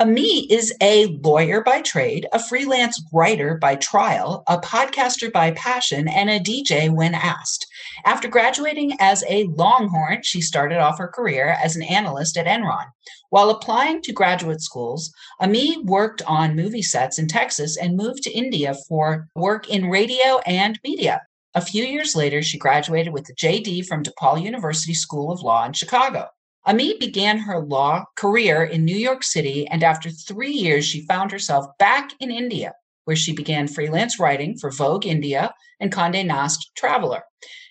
Ami is a lawyer by trade, a freelance writer by trial, a podcaster by passion, and a DJ when asked. After graduating as a Longhorn, she started off her career as an analyst at Enron. While applying to graduate schools, Ami worked on movie sets in Texas and moved to India for work in radio and media. A few years later, she graduated with a JD from DePaul University School of Law in Chicago. Ami began her law career in New York City, and after three years, she found herself back in India, where she began freelance writing for Vogue India and Conde Nast Traveler.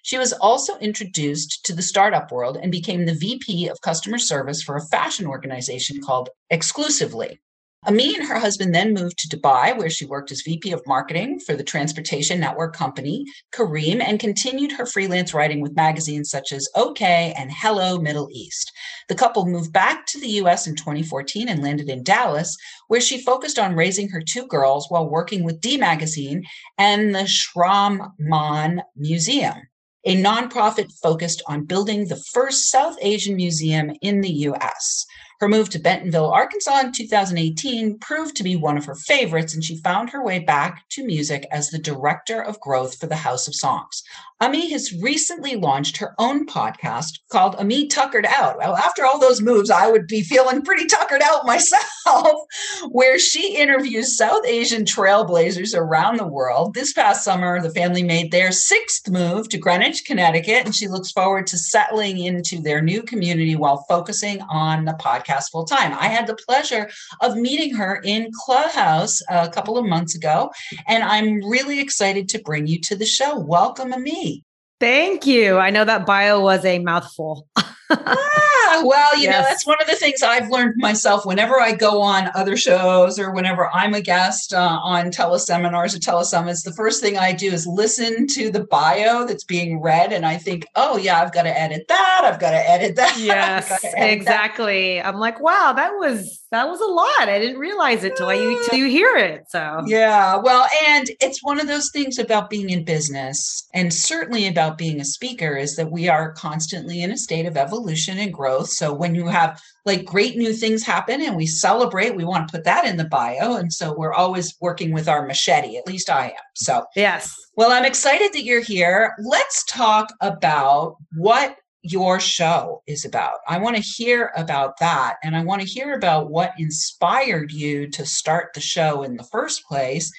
She was also introduced to the startup world and became the VP of customer service for a fashion organization called Exclusively. Ami and her husband then moved to Dubai, where she worked as VP of marketing for the transportation network company, Careem and continued her freelance writing with magazines such as OK and Hello Middle East. The couple moved back to the US in 2014 and landed in Dallas, where she focused on raising her two girls while working with D Magazine and the Shraman Museum a nonprofit focused on building the first South Asian museum in the US. Her move to Bentonville, Arkansas in 2018 proved to be one of her favorites, and she found her way back to music as the director of growth for the House of Songs. Ami has recently launched her own podcast called Ami Tuckered Out. Well, after all those moves, I would be feeling pretty tuckered out myself, where she interviews South Asian trailblazers around the world. This past summer, the family made their sixth move to Greenwich, Connecticut, and she looks forward to settling into their new community while focusing on the podcast full time. I had the pleasure of meeting her in Clubhouse a couple of months ago, and I'm really excited to bring you to the show. Welcome, Ami. Thank you. I know that bio was a mouthful. ah, well, you yes. know, that's one of the things I've learned myself whenever I go on other shows or whenever I'm a guest uh, on teleseminars or telesummits. The first thing I do is listen to the bio that's being read. And I think, oh, yeah, I've got to edit that. I've got to edit that. Yes, exactly. That. I'm like, wow, that was that was a lot. I didn't realize it till you till you hear it. So yeah, well, and it's one of those things about being in business, and certainly about being a speaker, is that we are constantly in a state of evolution and growth. So when you have like great new things happen and we celebrate, we want to put that in the bio, and so we're always working with our machete. At least I am. So yes. Well, I'm excited that you're here. Let's talk about what your show is about. I want to hear about that. And I want to hear about what inspired you to start the show in the first place.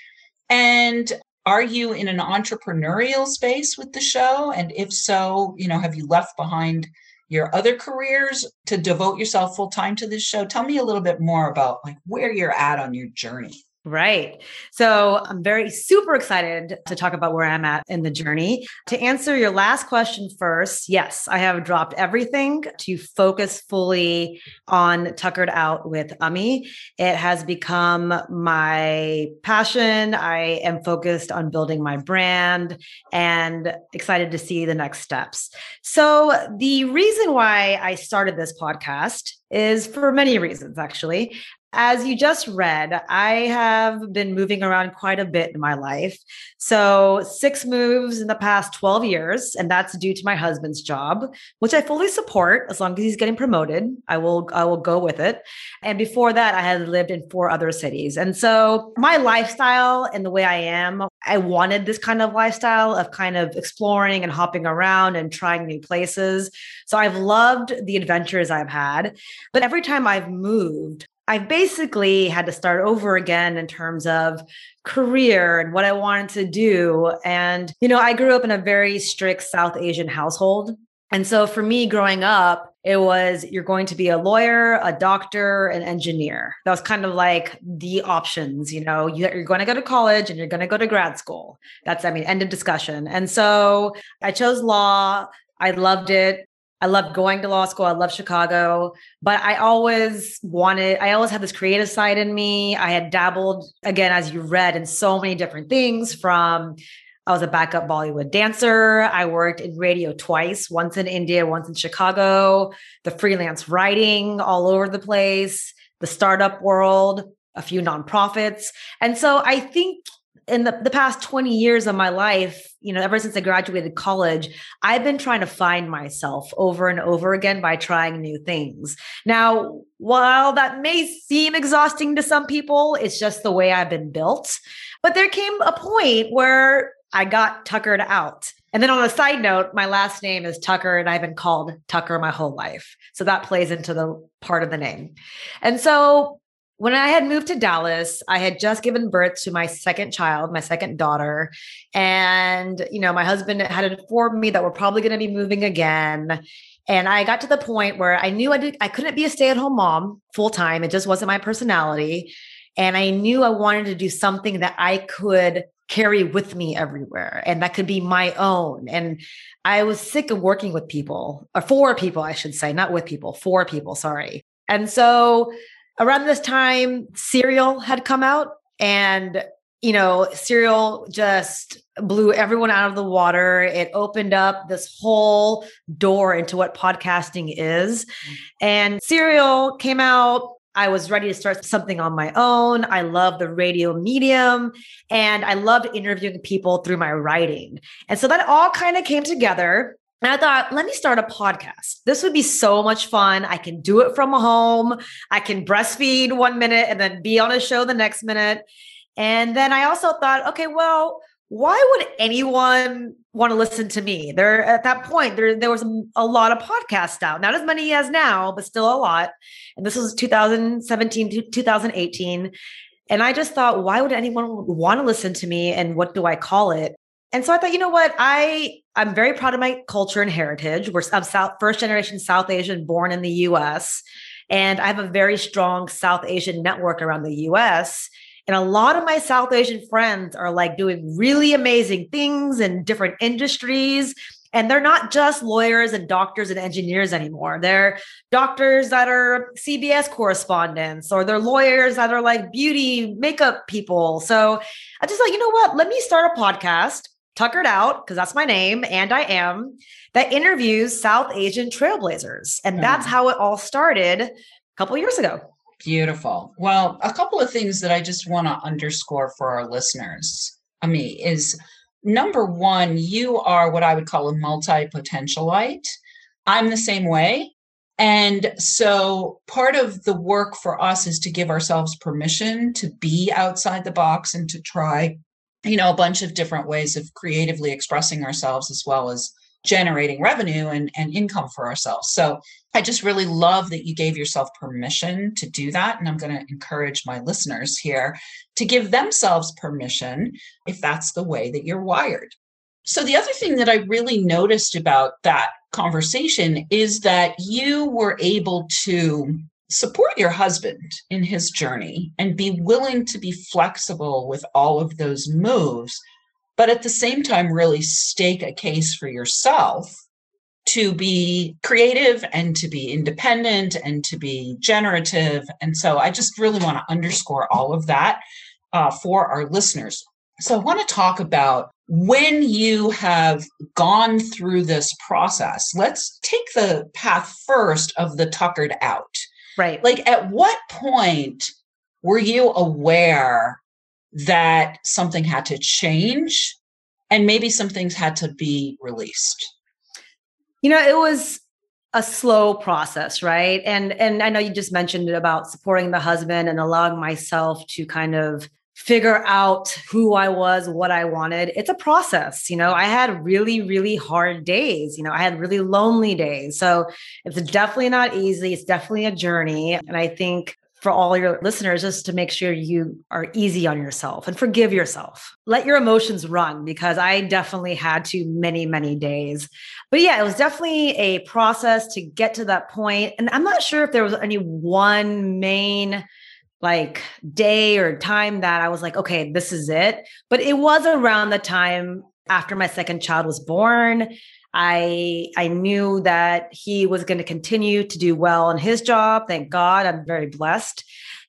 And are you in an entrepreneurial space with the show? And if so, you know, have you left behind your other careers to devote yourself full time to this show? Tell me a little bit more about like where you're at on your journey. Right. So I'm very super excited to talk about where I'm at in the journey. To answer your last question first, yes, I have dropped everything to focus fully on Tuckered Out with Ami. It has become my passion. I am focused on building my brand and excited to see the next steps. So the reason why I started this podcast is for many reasons, actually. As you just read, I have been moving around quite a bit in my life. So, six moves in the past 12 years, and that's due to my husband's job, which I fully support as long as he's getting promoted. I will I will go with it. And before that, I had lived in four other cities. And so, my lifestyle and the way I am, I wanted this kind of lifestyle of kind of exploring and hopping around and trying new places. So, I've loved the adventures I've had, but every time I've moved, I basically had to start over again in terms of career and what I wanted to do. And, you know, I grew up in a very strict South Asian household. And so for me growing up, it was you're going to be a lawyer, a doctor, an engineer. That was kind of like the options. You know, you're going to go to college and you're going to go to grad school. That's, I mean, end of discussion. And so I chose law. I loved it. I loved going to law school. I love Chicago, but I always wanted, I always had this creative side in me. I had dabbled, again, as you read, in so many different things from I was a backup Bollywood dancer. I worked in radio twice, once in India, once in Chicago, the freelance writing all over the place, the startup world, a few nonprofits. And so I think in the, the past 20 years of my life, you know, ever since I graduated college, I've been trying to find myself over and over again by trying new things. Now, while that may seem exhausting to some people, it's just the way I've been built. But there came a point where I got tuckered out. And then on a side note, my last name is Tucker, and I've been called Tucker my whole life. So that plays into the part of the name. And so when I had moved to Dallas, I had just given birth to my second child, my second daughter. And, you know, my husband had informed me that we're probably going to be moving again. And I got to the point where I knew I did I couldn't be a stay-at-home mom full time. It just wasn't my personality. And I knew I wanted to do something that I could carry with me everywhere and that could be my own and i was sick of working with people or for people i should say not with people for people sorry and so around this time serial had come out and you know serial just blew everyone out of the water it opened up this whole door into what podcasting is mm. and serial came out I was ready to start something on my own. I love the radio medium and I loved interviewing people through my writing. And so that all kind of came together. And I thought, let me start a podcast. This would be so much fun. I can do it from home. I can breastfeed one minute and then be on a show the next minute. And then I also thought, okay, well, why would anyone want to listen to me? There at that point, there there was a lot of podcasts out, not as many as now, but still a lot. And this was 2017 to 2018. And I just thought, why would anyone want to listen to me? And what do I call it? And so I thought, you know what? I I'm very proud of my culture and heritage. We're I'm South first generation South Asian, born in the U.S. And I have a very strong South Asian network around the US. And a lot of my South Asian friends are like doing really amazing things in different industries. And they're not just lawyers and doctors and engineers anymore. They're doctors that are CBS correspondents, or they're lawyers that are like beauty makeup people. So I just like, you know what? Let me start a podcast, Tuckered Out, because that's my name, and I am, that interviews South Asian trailblazers. And that's mm. how it all started a couple years ago. Beautiful. Well, a couple of things that I just want to underscore for our listeners, I mean, is number one, you are what I would call a multi potentialite. I'm the same way. And so part of the work for us is to give ourselves permission to be outside the box and to try, you know, a bunch of different ways of creatively expressing ourselves as well as generating revenue and, and income for ourselves. So I just really love that you gave yourself permission to do that. And I'm going to encourage my listeners here to give themselves permission if that's the way that you're wired. So, the other thing that I really noticed about that conversation is that you were able to support your husband in his journey and be willing to be flexible with all of those moves but at the same time, really stake a case for yourself to be creative and to be independent and to be generative. And so I just really want to underscore all of that uh, for our listeners. So I want to talk about when you have gone through this process. Let's take the path first of the tuckered out. Right. Like, at what point were you aware that something had to change and maybe some things had to be released you know it was a slow process right and and i know you just mentioned it about supporting the husband and allowing myself to kind of figure out who i was what i wanted it's a process you know i had really really hard days you know i had really lonely days so it's definitely not easy it's definitely a journey and i think for all your listeners just to make sure you are easy on yourself and forgive yourself. Let your emotions run because I definitely had to many, many days. But yeah, it was definitely a process to get to that point. And I'm not sure if there was any one main like day or time that I was like, okay, this is it. But it was around the time after my second child was born. I I knew that he was going to continue to do well in his job. Thank God, I'm very blessed.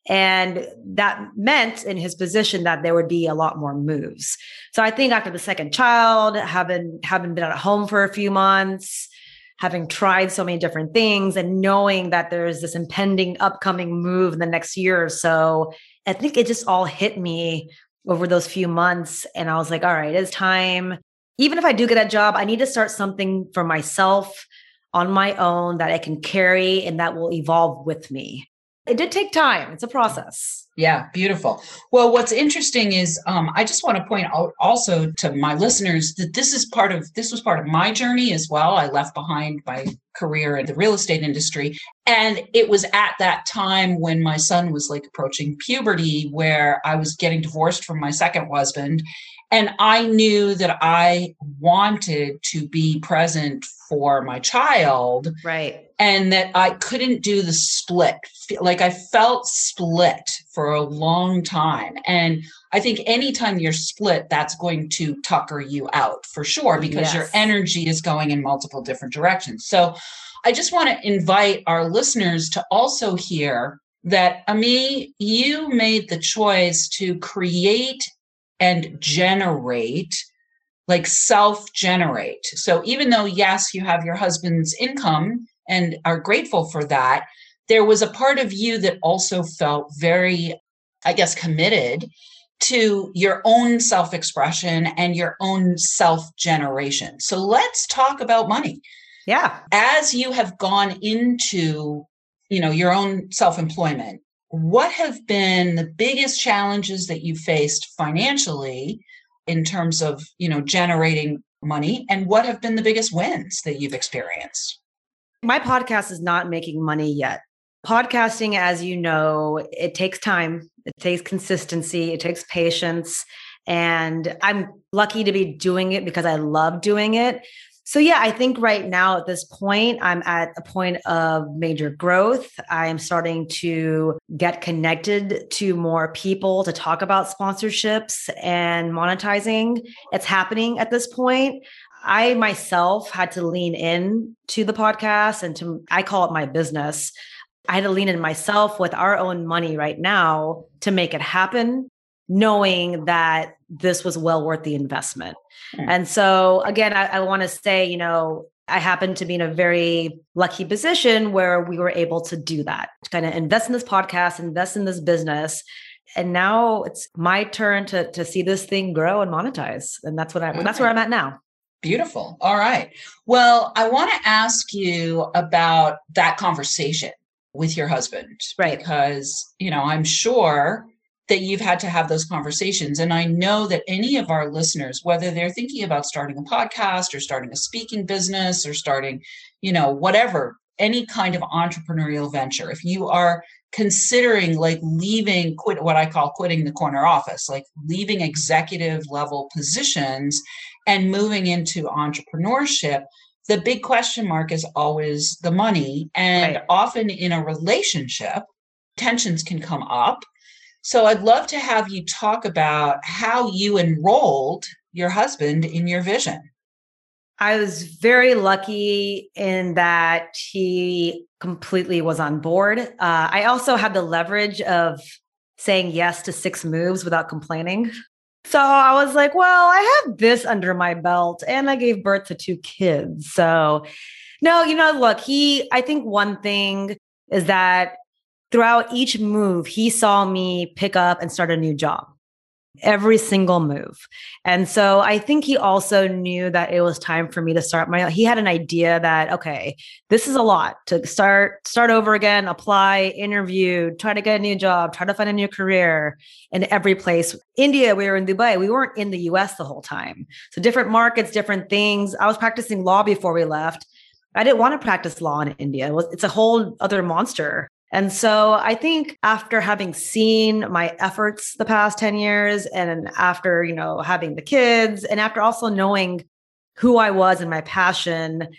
And that meant in his position that there would be a lot more moves. So I think after the second child, having having been at home for a few months, having tried so many different things and knowing that there's this impending upcoming move in the next year or so, I think it just all hit me over those few months. And I was like, all right, it's time even if I do get a job, I need to start something for myself on my own that I can carry and that will evolve with me. It did take time. It's a process. Yeah, beautiful. Well, what's interesting is um, I just want to point out also to my listeners that this is part of this was part of my journey as well. I left behind my career in the real estate industry, and it was at that time when my son was like approaching puberty, where I was getting divorced from my second husband, and I knew that I wanted to be present for my child. Right. And that I couldn't do the split. Like I felt split for a long time. And I think anytime you're split, that's going to tucker you out for sure because yes. your energy is going in multiple different directions. So I just want to invite our listeners to also hear that Ami, you made the choice to create and generate like self generate. So even though, yes, you have your husband's income and are grateful for that, there was a part of you that also felt very, I guess, committed to your own self expression and your own self generation. So let's talk about money. Yeah. As you have gone into, you know, your own self employment, what have been the biggest challenges that you faced financially in terms of you know generating money and what have been the biggest wins that you've experienced my podcast is not making money yet podcasting as you know it takes time it takes consistency it takes patience and i'm lucky to be doing it because i love doing it so, yeah, I think right now at this point, I'm at a point of major growth. I am starting to get connected to more people to talk about sponsorships and monetizing. It's happening at this point. I myself had to lean in to the podcast and to, I call it my business. I had to lean in myself with our own money right now to make it happen knowing that this was well worth the investment. Mm. And so, again, I, I want to say, you know, I happen to be in a very lucky position where we were able to do that, to kind of invest in this podcast, invest in this business. And now it's my turn to to see this thing grow and monetize. And that's what I that's where I'm at now. Beautiful. All right. Well, I want to ask you about that conversation with your husband. Right. Because, you know, I'm sure that you've had to have those conversations. And I know that any of our listeners, whether they're thinking about starting a podcast or starting a speaking business or starting, you know, whatever, any kind of entrepreneurial venture, if you are considering like leaving quit what I call quitting the corner office, like leaving executive level positions and moving into entrepreneurship, the big question mark is always the money. And right. often in a relationship, tensions can come up so I'd love to have you talk about how you enrolled your husband in your vision. I was very lucky in that he completely was on board. Uh, I also had the leverage of saying yes to six moves without complaining. So I was like, well, I have this under my belt and I gave birth to two kids. So, no, you know, look, he, I think one thing is that throughout each move, he saw me pick up and start a new job every single move. And so I think he also knew that it was time for me to start my he had an idea that okay, this is a lot to start start over again, apply, interview, try to get a new job, try to find a new career in every place. India, we were in Dubai. We weren't in the US the whole time. So different markets, different things. I was practicing law before we left. I didn't want to practice law in India. It's a whole other monster And so I think after having seen my efforts the past 10 years and after, you know, having the kids and after also knowing who I was and my passion,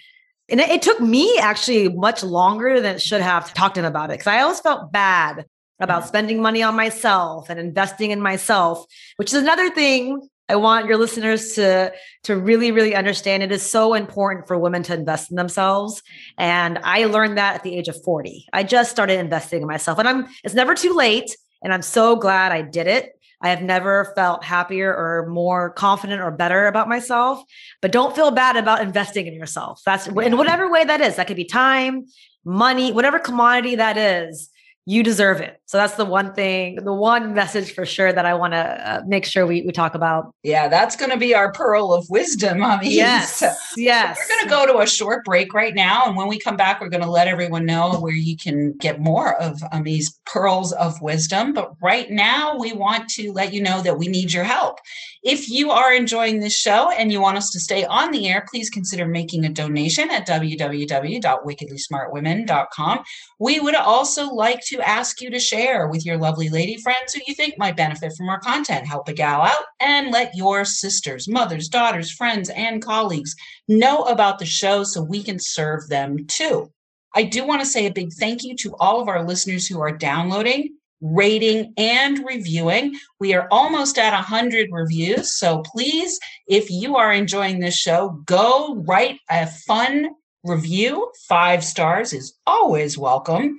and it, it took me actually much longer than it should have to talk to him about it because I always felt bad about mm-hmm. spending money on myself and investing in myself, which is another thing I want your listeners to to really really understand it is so important for women to invest in themselves and I learned that at the age of 40. I just started investing in myself and I'm it's never too late and I'm so glad I did it. I have never felt happier or more confident or better about myself, but don't feel bad about investing in yourself. That's in whatever way that is. That could be time, money, whatever commodity that is you deserve it. So that's the one thing, the one message for sure that I want to uh, make sure we, we talk about. Yeah, that's going to be our pearl of wisdom. I mean, yes, yes. So we're going to go to a short break right now. And when we come back, we're going to let everyone know where you can get more of Ami's pearls of wisdom. But right now, we want to let you know that we need your help. If you are enjoying this show and you want us to stay on the air, please consider making a donation at www.wickedlysmartwomen.com. We would also like to ask you to share with your lovely lady friends who you think might benefit from our content. Help a gal out and let your sisters, mothers, daughters, friends, and colleagues know about the show so we can serve them too. I do want to say a big thank you to all of our listeners who are downloading rating and reviewing. We are almost at 100 reviews. So please, if you are enjoying this show, go write a fun review. Five stars is always welcome.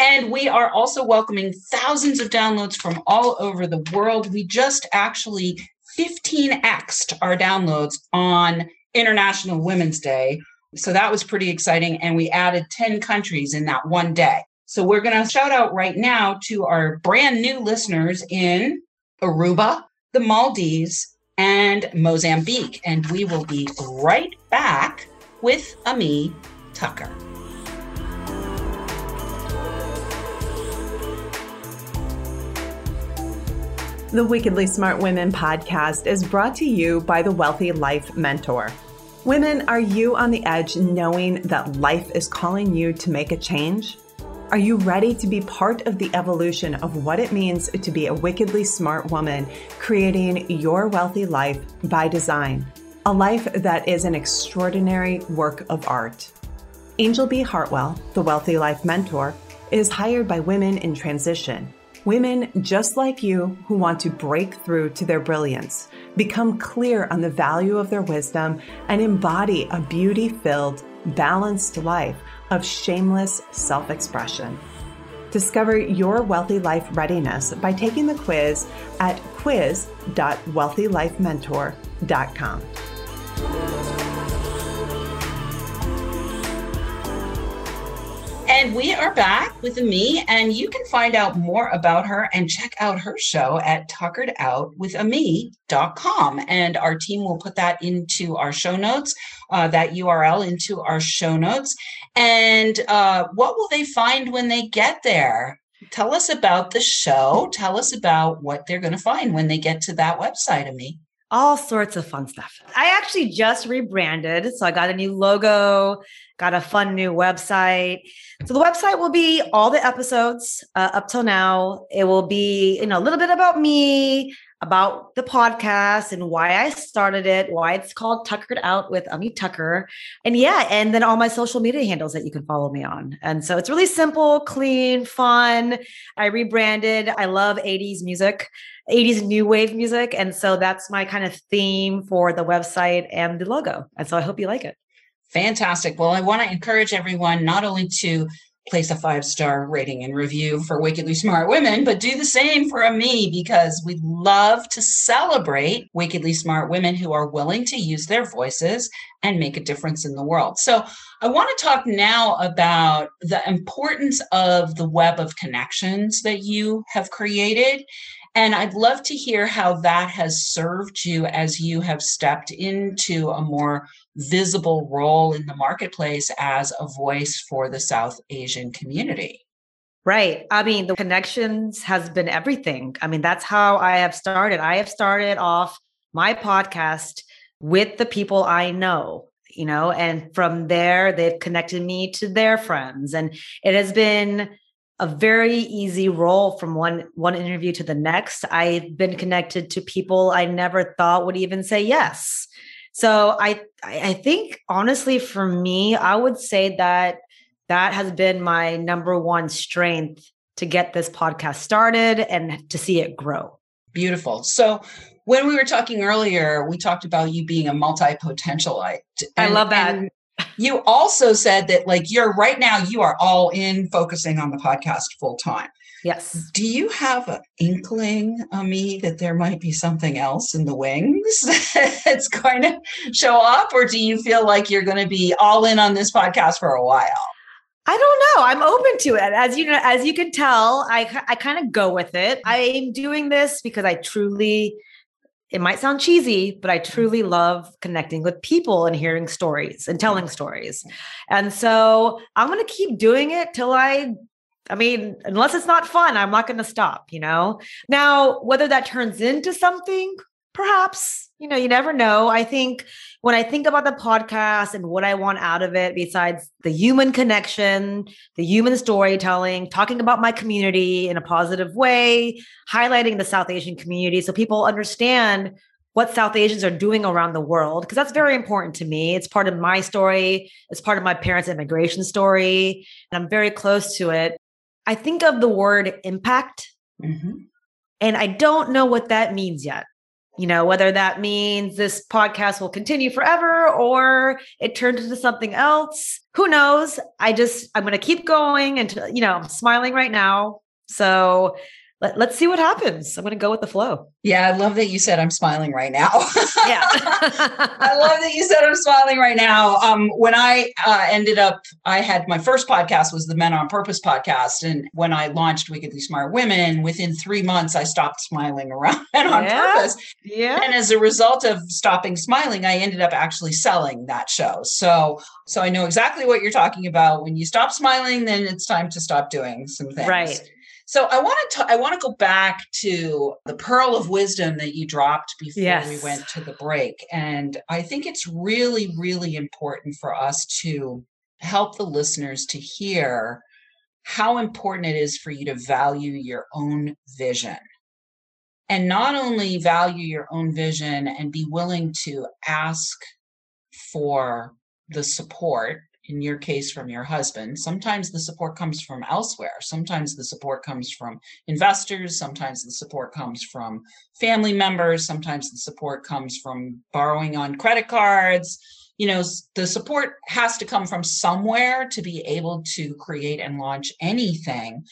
And we are also welcoming thousands of downloads from all over the world. We just actually 15xed our downloads on International Women's Day. So that was pretty exciting. And we added 10 countries in that one day. So we're going to shout out right now to our brand new listeners in Aruba, the Maldives, and Mozambique. And we will be right back with Ami Tucker. The Wickedly Smart Women podcast is brought to you by the Wealthy Life Mentor. Women, are you on the edge knowing that life is calling you to make a change? Are you ready to be part of the evolution of what it means to be a wickedly smart woman, creating your wealthy life by design? A life that is an extraordinary work of art. Angel B. Hartwell, the Wealthy Life Mentor, is hired by women in transition. Women just like you who want to break through to their brilliance, become clear on the value of their wisdom, and embody a beauty filled, balanced life of shameless self expression. Discover your wealthy life readiness by taking the quiz at quiz.wealthylifementor.com. And we are back with Ami, and you can find out more about her and check out her show at tuckeredoutwithami.com. And our team will put that into our show notes, uh, that URL into our show notes. And uh, what will they find when they get there? Tell us about the show. Tell us about what they're going to find when they get to that website, Ami all sorts of fun stuff. I actually just rebranded. So I got a new logo, got a fun new website. So the website will be all the episodes uh, up till now. It will be, you know, a little bit about me, about the podcast and why I started it, why it's called Tuckered Out with Ami Tucker. And yeah, and then all my social media handles that you can follow me on. And so it's really simple, clean, fun. I rebranded. I love 80s music. 80s new wave music. And so that's my kind of theme for the website and the logo. And so I hope you like it. Fantastic. Well, I want to encourage everyone not only to place a five star rating and review for Wickedly Smart Women, but do the same for me because we love to celebrate wickedly smart women who are willing to use their voices and make a difference in the world. So, I want to talk now about the importance of the web of connections that you have created and I'd love to hear how that has served you as you have stepped into a more visible role in the marketplace as a voice for the South Asian community. Right. I mean, the connections has been everything. I mean, that's how I have started. I have started off my podcast with the people I know, you know, and from there, they've connected me to their friends. And it has been a very easy role from one one interview to the next. I've been connected to people I never thought would even say yes. So I I think honestly for me, I would say that that has been my number one strength to get this podcast started and to see it grow. Beautiful. So when we were talking earlier, we talked about you being a multi-potentialite. I love that. You also said that like you're right now you are all in focusing on the podcast full time. Yes. Do you have an inkling, Ami, that there might be something else in the wings that's going to show up, or do you feel like you're going to be all in on this podcast for a while? I don't know. I'm open to it. As you know, as you can tell, I I kind of go with it. I'm doing this because I truly it might sound cheesy, but I truly love connecting with people and hearing stories and telling stories. And so I'm going to keep doing it till I I mean, unless it's not fun, I'm not going to stop, you know? Now, whether that turns into something, perhaps, you know, you never know. I think when I think about the podcast and what I want out of it, besides the human connection, the human storytelling, talking about my community in a positive way, highlighting the South Asian community so people understand what South Asians are doing around the world, because that's very important to me. It's part of my story, it's part of my parents' immigration story, and I'm very close to it. I think of the word impact, mm-hmm. and I don't know what that means yet you know, whether that means this podcast will continue forever or it turns into something else. Who knows? I just, I'm going to keep going and, you know, I'm smiling right now. So let, us see what happens. I'm going to go with the flow. Yeah, I love that you said I'm smiling right now. yeah. I love that you said I'm smiling right now. Um, when I uh, ended up, I had my first podcast was the Men on Purpose podcast. And when I launched Wickedly Smart Women, within three months, I stopped smiling around Men on yeah. Purpose. Yeah. And as a result of stopping smiling, I ended up actually selling that show. So, so I know exactly what you're talking about. When you stop smiling, then it's time to stop doing some things. Right. So I want to I want to go back to the pearl of wisdom that you dropped before yes. we went to the break and I think it's really really important for us to help the listeners to hear how important it is for you to value your own vision. And not only value your own vision and be willing to ask for the support in your case from your husband. Sometimes the support comes from elsewhere. Sometimes the support comes from investors. Sometimes the support comes from family members. Sometimes the support comes from borrowing on credit cards. You know the support has to come from somewhere to be able to create and launch anything.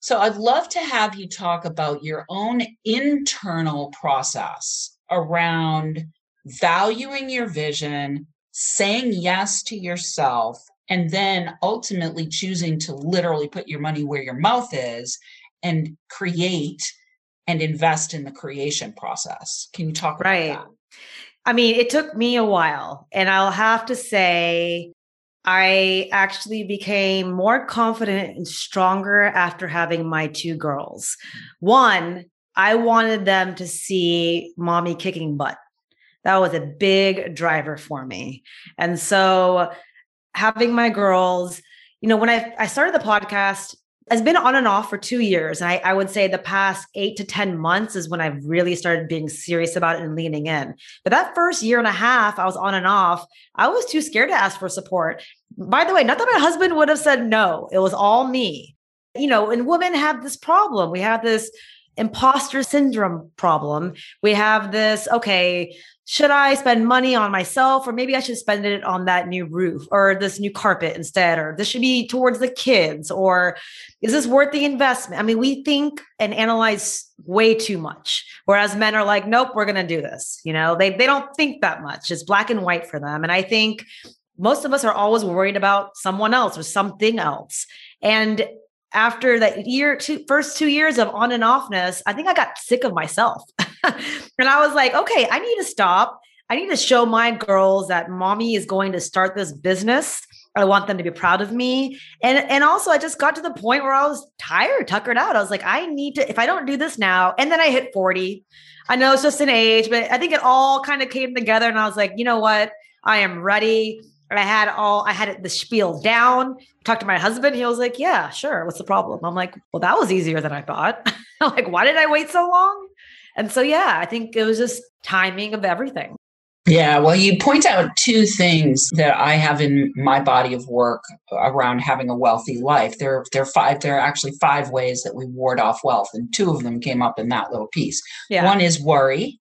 So i'd love to have you talk about your own internal process around valuing your vision saying yes to yourself and then ultimately choosing to literally put your money where your mouth is and create and invest in the creation process. Can you talk about right. that? I mean, it took me a while, and I'll have to say, I actually became more confident and stronger after having my two girls. Mm. One, I wanted them to see mommy kicking butt. That was a big driver for me. And so having my girls, you know, when I, I started the podcast, it's been on and off for two years. And I, I would say the past eight to 10 months is when I've really started being serious about it and leaning in. But that first year and a half, I was on and off. I was too scared to ask for support. By the way, not that my husband would have said no, it was all me. You know, and women have this problem. We have this imposter syndrome problem. We have this, okay, should I spend money on myself or maybe I should spend it on that new roof or this new carpet instead or this should be towards the kids or is this worth the investment? I mean, we think and analyze way too much whereas men are like nope, we're going to do this. You know, they they don't think that much. It's black and white for them and I think most of us are always worried about someone else or something else. And after that year two first two years of on and offness, I think I got sick of myself. and I was like, okay, I need to stop. I need to show my girls that mommy is going to start this business. I want them to be proud of me. And and also I just got to the point where I was tired, tuckered out. I was like, I need to, if I don't do this now, and then I hit 40. I know it's just an age, but I think it all kind of came together. And I was like, you know what? I am ready. I had all, I had the spiel down. Talked to my husband. He was like, yeah, sure. What's the problem? I'm like, well, that was easier than I thought. like, why did I wait so long? And so, yeah, I think it was just timing of everything. Yeah, well, you point out two things that I have in my body of work around having a wealthy life. There, there are five. There are actually five ways that we ward off wealth, and two of them came up in that little piece. Yeah. One is worry,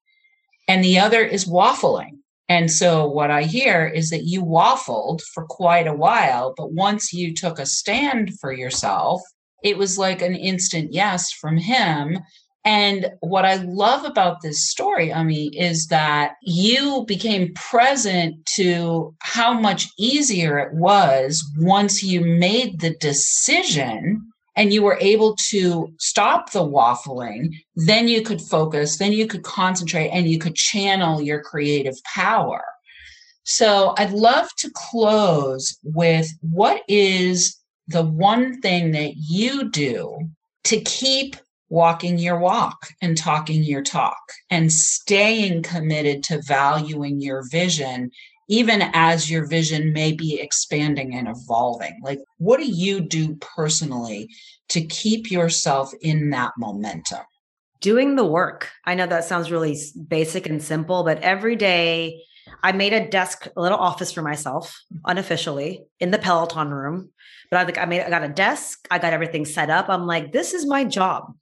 and the other is waffling. And so, what I hear is that you waffled for quite a while, but once you took a stand for yourself, it was like an instant yes from him. And what I love about this story, Ami, is that you became present to how much easier it was once you made the decision and you were able to stop the waffling. Then you could focus, then you could concentrate, and you could channel your creative power. So I'd love to close with what is the one thing that you do to keep walking your walk and talking your talk and staying committed to valuing your vision even as your vision may be expanding and evolving? Like what do you do personally to keep yourself in that momentum? Doing the work. I know that sounds really basic and simple but every day i made a desk a little office for myself unofficially in the peloton room. But i like i made i got a desk i got everything set up. I'm like this is my job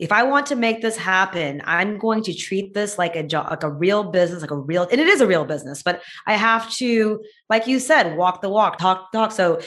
if I want to make this happen, I'm going to treat this like a job, like a real business, like a real, and it is a real business, but I have to, like you said, walk the walk, talk, talk. So,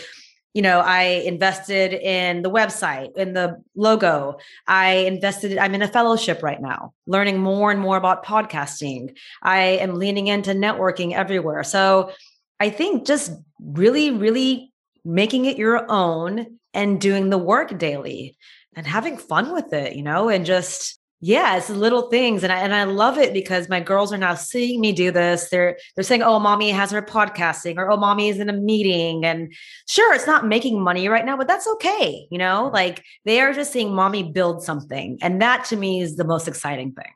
you know, I invested in the website, in the logo. I invested, I'm in a fellowship right now, learning more and more about podcasting. I am leaning into networking everywhere. So I think just really, really making it your own and doing the work daily and having fun with it, you know, and just yeah, it's little things, and I and I love it because my girls are now seeing me do this. They're they're saying, "Oh, mommy has her podcasting," or "Oh, mommy is in a meeting." And sure, it's not making money right now, but that's okay. You know, mm-hmm. like they are just seeing mommy build something, and that to me is the most exciting thing.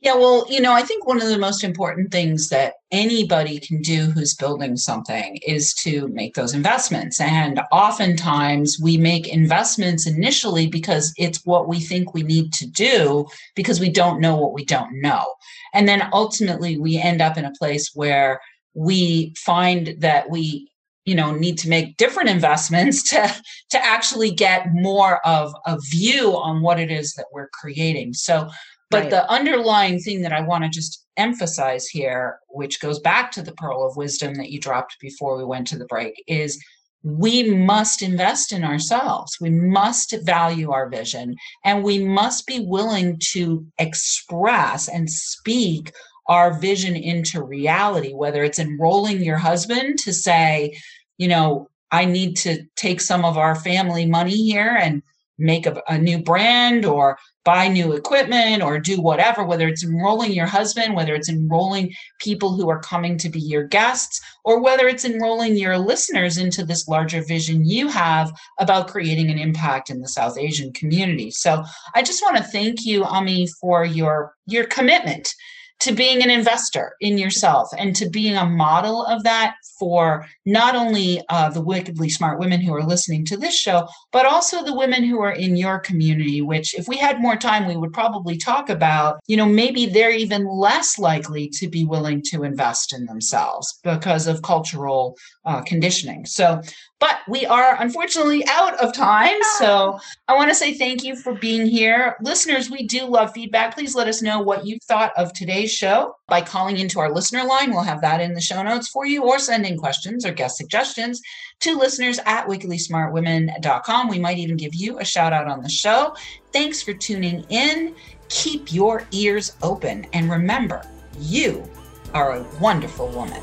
Yeah, well, you know, I think one of the most important things that anybody can do who's building something is to make those investments. And oftentimes we make investments initially because it's what we think we need to do because we don't know what we don't know. And then ultimately we end up in a place where we find that we you know need to make different investments to to actually get more of a view on what it is that we're creating so but right. the underlying thing that I want to just emphasize here, which goes back to the pearl of wisdom that you dropped before we went to the break, is we must invest in ourselves. We must value our vision and we must be willing to express and speak our vision into reality, whether it's enrolling your husband to say, you know, I need to take some of our family money here and make a, a, new brand or buy new equipment or do whatever, whether it's enrolling your husband, whether it's enrolling people who are coming to be your guests, or whether it's enrolling your listeners into this larger vision you have about creating an impact in the South Asian community. So I just want to thank you, Ami, for your your commitment to being an investor in yourself and to being a model of that for not only uh, the wickedly smart women who are listening to this show, but also the women who are in your community, which, if we had more time, we would probably talk about. You know, maybe they're even less likely to be willing to invest in themselves because of cultural uh, conditioning. So, but we are unfortunately out of time. So I want to say thank you for being here. Listeners, we do love feedback. Please let us know what you thought of today's show by calling into our listener line. We'll have that in the show notes for you or sending questions or guest suggestions to listeners at wickedlysmartwomen.com. We might even give you a shout out on the show. Thanks for tuning in. Keep your ears open and remember, you are a wonderful woman.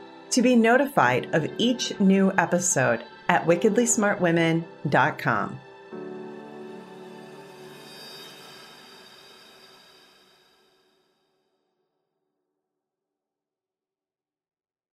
to be notified of each new episode at wickedlysmartwomen.com.